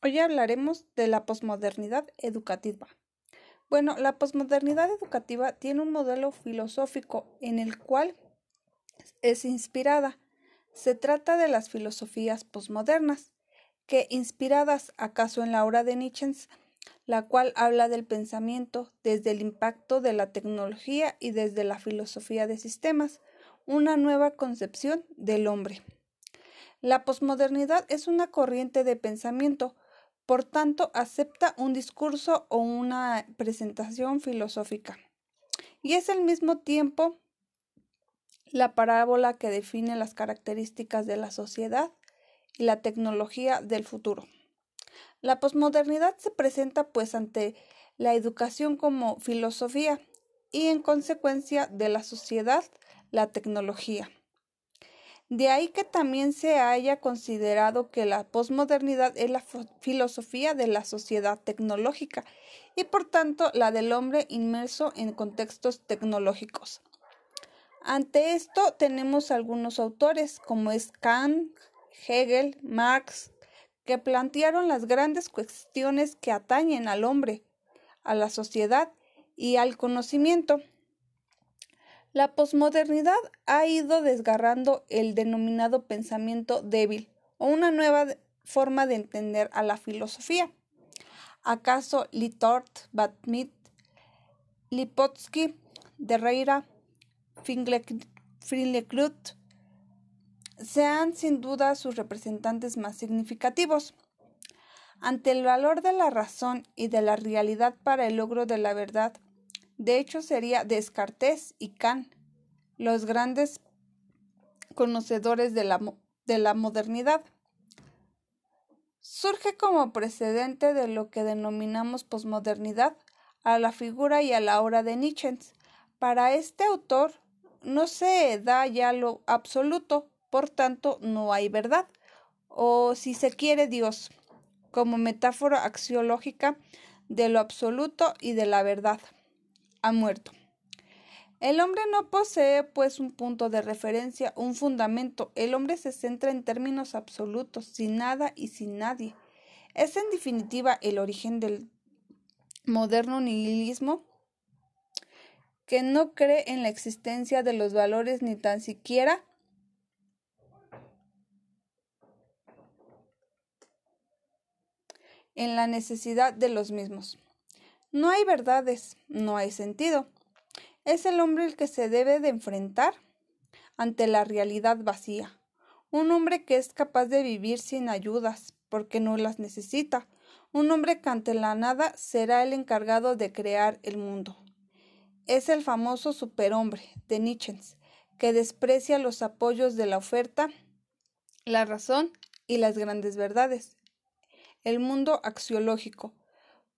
Hoy hablaremos de la posmodernidad educativa. Bueno, la posmodernidad educativa tiene un modelo filosófico en el cual es inspirada. Se trata de las filosofías posmodernas, que inspiradas acaso en la obra de Nietzsche, la cual habla del pensamiento desde el impacto de la tecnología y desde la filosofía de sistemas, una nueva concepción del hombre. La posmodernidad es una corriente de pensamiento por tanto, acepta un discurso o una presentación filosófica. Y es al mismo tiempo la parábola que define las características de la sociedad y la tecnología del futuro. La posmodernidad se presenta pues ante la educación como filosofía y en consecuencia de la sociedad la tecnología. De ahí que también se haya considerado que la posmodernidad es la filosofía de la sociedad tecnológica y por tanto la del hombre inmerso en contextos tecnológicos. Ante esto tenemos algunos autores como es Kant, Hegel, Marx, que plantearon las grandes cuestiones que atañen al hombre, a la sociedad y al conocimiento. La posmodernidad ha ido desgarrando el denominado pensamiento débil o una nueva forma de entender a la filosofía. ¿Acaso Litort, Batmit, Lipotsky, Derreira, Finleclut sean sin duda sus representantes más significativos? Ante el valor de la razón y de la realidad para el logro de la verdad, de hecho, sería Descartes y Kant los grandes conocedores de la, de la modernidad. Surge como precedente de lo que denominamos posmodernidad a la figura y a la obra de Nietzsche. Para este autor no se da ya lo absoluto, por tanto no hay verdad, o si se quiere Dios, como metáfora axiológica de lo absoluto y de la verdad ha muerto. El hombre no posee, pues, un punto de referencia, un fundamento. El hombre se centra en términos absolutos, sin nada y sin nadie. Es, en definitiva, el origen del moderno nihilismo que no cree en la existencia de los valores ni tan siquiera en la necesidad de los mismos. No hay verdades, no hay sentido. Es el hombre el que se debe de enfrentar ante la realidad vacía. Un hombre que es capaz de vivir sin ayudas, porque no las necesita. Un hombre que ante la nada será el encargado de crear el mundo. Es el famoso superhombre de Nietzsche, que desprecia los apoyos de la oferta, la razón y las grandes verdades. El mundo axiológico,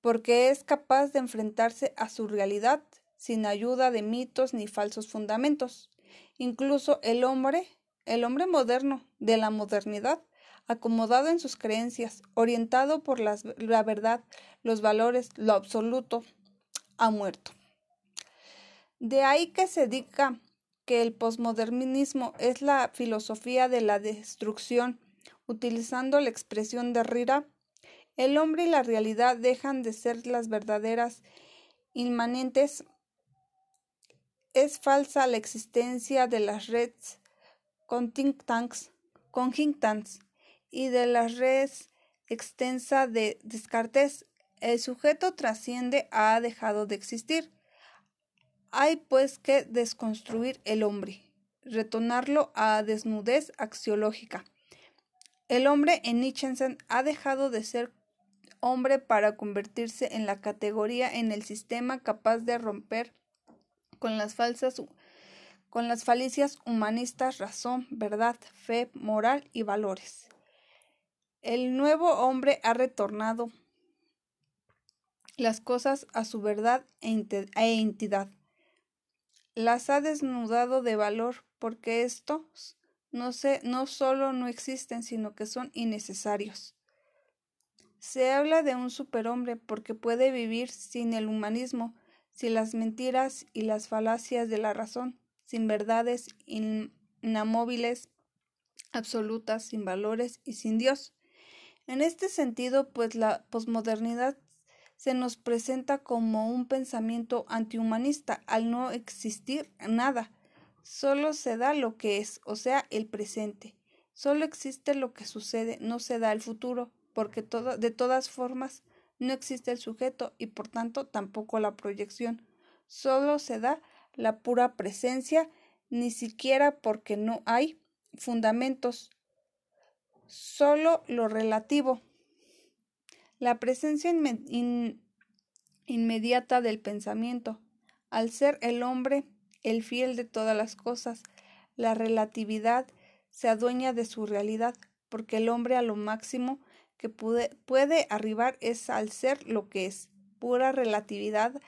porque es capaz de enfrentarse a su realidad sin ayuda de mitos ni falsos fundamentos. Incluso el hombre, el hombre moderno de la modernidad, acomodado en sus creencias, orientado por la verdad, los valores, lo absoluto, ha muerto. De ahí que se diga que el posmodernismo es la filosofía de la destrucción, utilizando la expresión de Rira el hombre y la realidad dejan de ser las verdaderas inmanentes. Es falsa la existencia de las redes con think tanks, con y de las redes extensa de Descartes. El sujeto trasciende ha dejado de existir. Hay pues que desconstruir el hombre, retornarlo a desnudez axiológica. El hombre en Nietzsche ha dejado de ser hombre para convertirse en la categoría en el sistema capaz de romper con las falsas con las falicias humanistas razón, verdad, fe, moral y valores. El nuevo hombre ha retornado las cosas a su verdad e, e entidad. Las ha desnudado de valor porque estos no, se, no solo no existen, sino que son innecesarios. Se habla de un superhombre porque puede vivir sin el humanismo, sin las mentiras y las falacias de la razón, sin verdades inamovibles, absolutas, sin valores y sin Dios. En este sentido, pues la posmodernidad se nos presenta como un pensamiento antihumanista al no existir nada. Solo se da lo que es, o sea, el presente. Solo existe lo que sucede, no se da el futuro, porque de todas formas no existe el sujeto y por tanto tampoco la proyección. Solo se da la pura presencia, ni siquiera porque no hay fundamentos, solo lo relativo. La presencia inmediata del pensamiento, al ser el hombre el fiel de todas las cosas, la relatividad se adueña de su realidad, porque el hombre a lo máximo que puede, puede arribar es al ser lo que es, pura relatividad,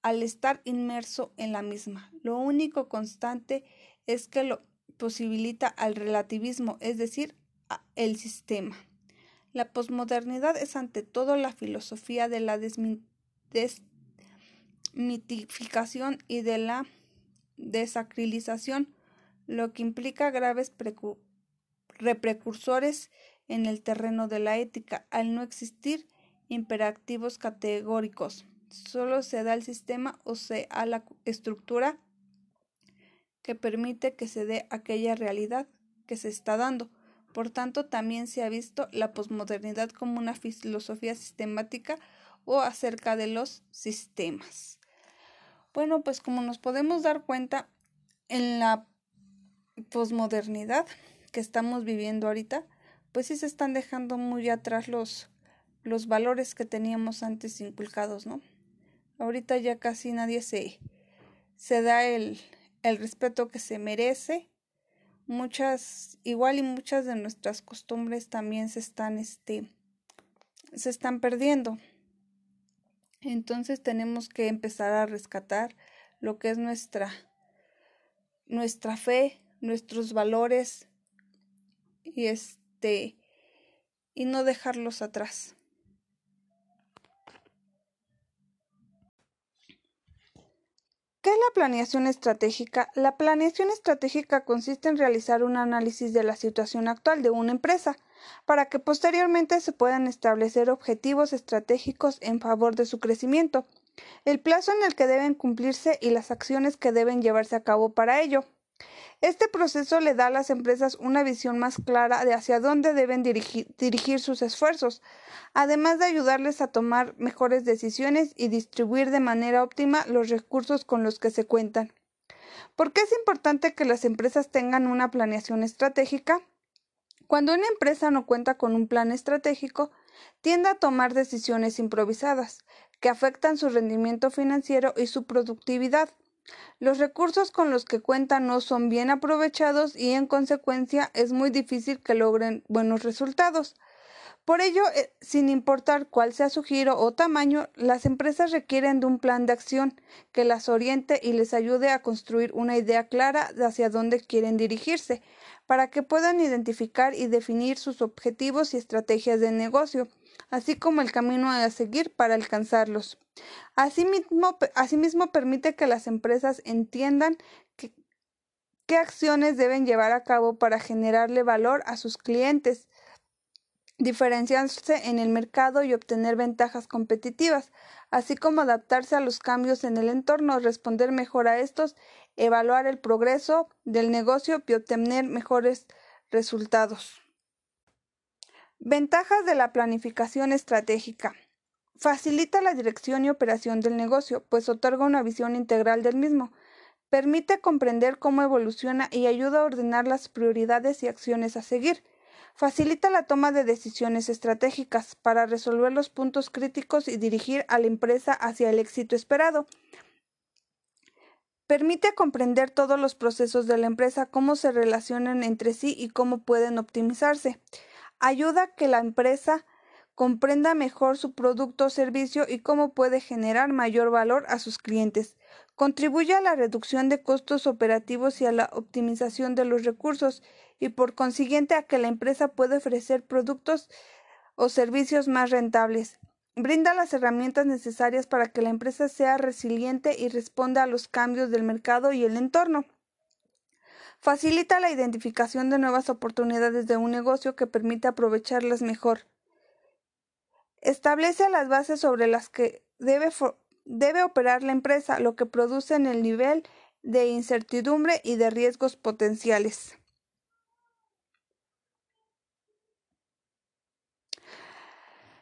al estar inmerso en la misma. Lo único constante es que lo posibilita al relativismo, es decir, el sistema. La posmodernidad es ante todo la filosofía de la desmitificación y de la desacrilización, lo que implica graves reprecursores en el terreno de la ética, al no existir imperativos categóricos. Solo se da el sistema o se da la estructura que permite que se dé aquella realidad que se está dando. Por tanto, también se ha visto la posmodernidad como una filosofía sistemática o acerca de los sistemas. Bueno, pues como nos podemos dar cuenta en la posmodernidad que estamos viviendo ahorita, pues sí se están dejando muy atrás los, los valores que teníamos antes inculcados, ¿no? Ahorita ya casi nadie se, se da el, el respeto que se merece muchas, igual y muchas de nuestras costumbres también se están, este, se están perdiendo. Entonces tenemos que empezar a rescatar lo que es nuestra, nuestra fe, nuestros valores y este, y no dejarlos atrás. ¿Qué es la planeación estratégica? La planeación estratégica consiste en realizar un análisis de la situación actual de una empresa para que posteriormente se puedan establecer objetivos estratégicos en favor de su crecimiento, el plazo en el que deben cumplirse y las acciones que deben llevarse a cabo para ello. Este proceso le da a las empresas una visión más clara de hacia dónde deben dirigir, sus esfuerzos, además de ayudarles a tomar mejores decisiones y distribuir de manera óptima los recursos con los que se cuentan. ¿Por qué es importante que las empresas tengan una planeación estratégica? Cuando una empresa no cuenta con un plan estratégico, tiende a tomar decisiones improvisadas, que afectan su rendimiento financiero y su productividad. Los recursos con los que cuentan no son bien aprovechados y en consecuencia es muy difícil que logren buenos resultados. Por ello, eh, sin importar cuál sea su giro o tamaño, las empresas requieren de un plan de acción que las oriente y les ayude a construir una idea clara de hacia dónde quieren dirigirse, para que puedan identificar y definir sus objetivos y estrategias de negocio, así como el camino a seguir para alcanzarlos. Asimismo, asimismo permite que las empresas entiendan qué acciones deben llevar a cabo para generarle valor a sus clientes, diferenciarse en el mercado y obtener ventajas competitivas, así como adaptarse a los cambios en el entorno, responder mejor a estos, evaluar el progreso del negocio y obtener mejores resultados. Ventajas de la planificación estratégica. Facilita la dirección y operación del negocio, pues otorga una visión integral del mismo. Permite comprender cómo evoluciona y ayuda a ordenar las prioridades y acciones a seguir. Facilita la toma de decisiones estratégicas para resolver los puntos críticos y dirigir a la empresa hacia el éxito esperado. Permite comprender todos los procesos de la empresa, cómo se relacionan entre sí y cómo pueden optimizarse ayuda a que la empresa comprenda mejor su producto o servicio y cómo puede generar mayor valor a sus clientes. Contribuye a la reducción de costos operativos y a la optimización de los recursos y por consiguiente a que la empresa pueda ofrecer productos o servicios más rentables. Brinda las herramientas necesarias para que la empresa sea resiliente y responda a los cambios del mercado y el entorno. Facilita la identificación de nuevas oportunidades de un negocio que permite aprovecharlas mejor. Establece las bases sobre las que debe, debe operar la empresa, lo que produce en el nivel de incertidumbre y de riesgos potenciales.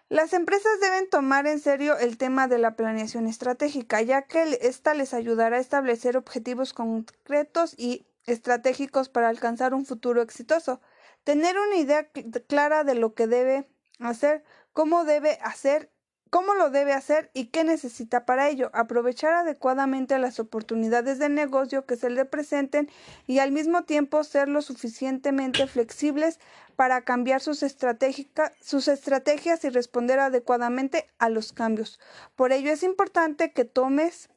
Las empresas deben tomar en serio el tema de la planeación estratégica, ya que esta les ayudará a establecer objetivos concretos y estratégicos para alcanzar un futuro exitoso. Tener una idea clara de lo que debe hacer, cómo debe hacer cómo lo debe hacer y qué necesita para ello, aprovechar adecuadamente las oportunidades de negocio que se le presenten y al mismo tiempo ser lo suficientemente flexibles para cambiar sus, sus estrategias y responder adecuadamente a los cambios. Por ello es importante que tomes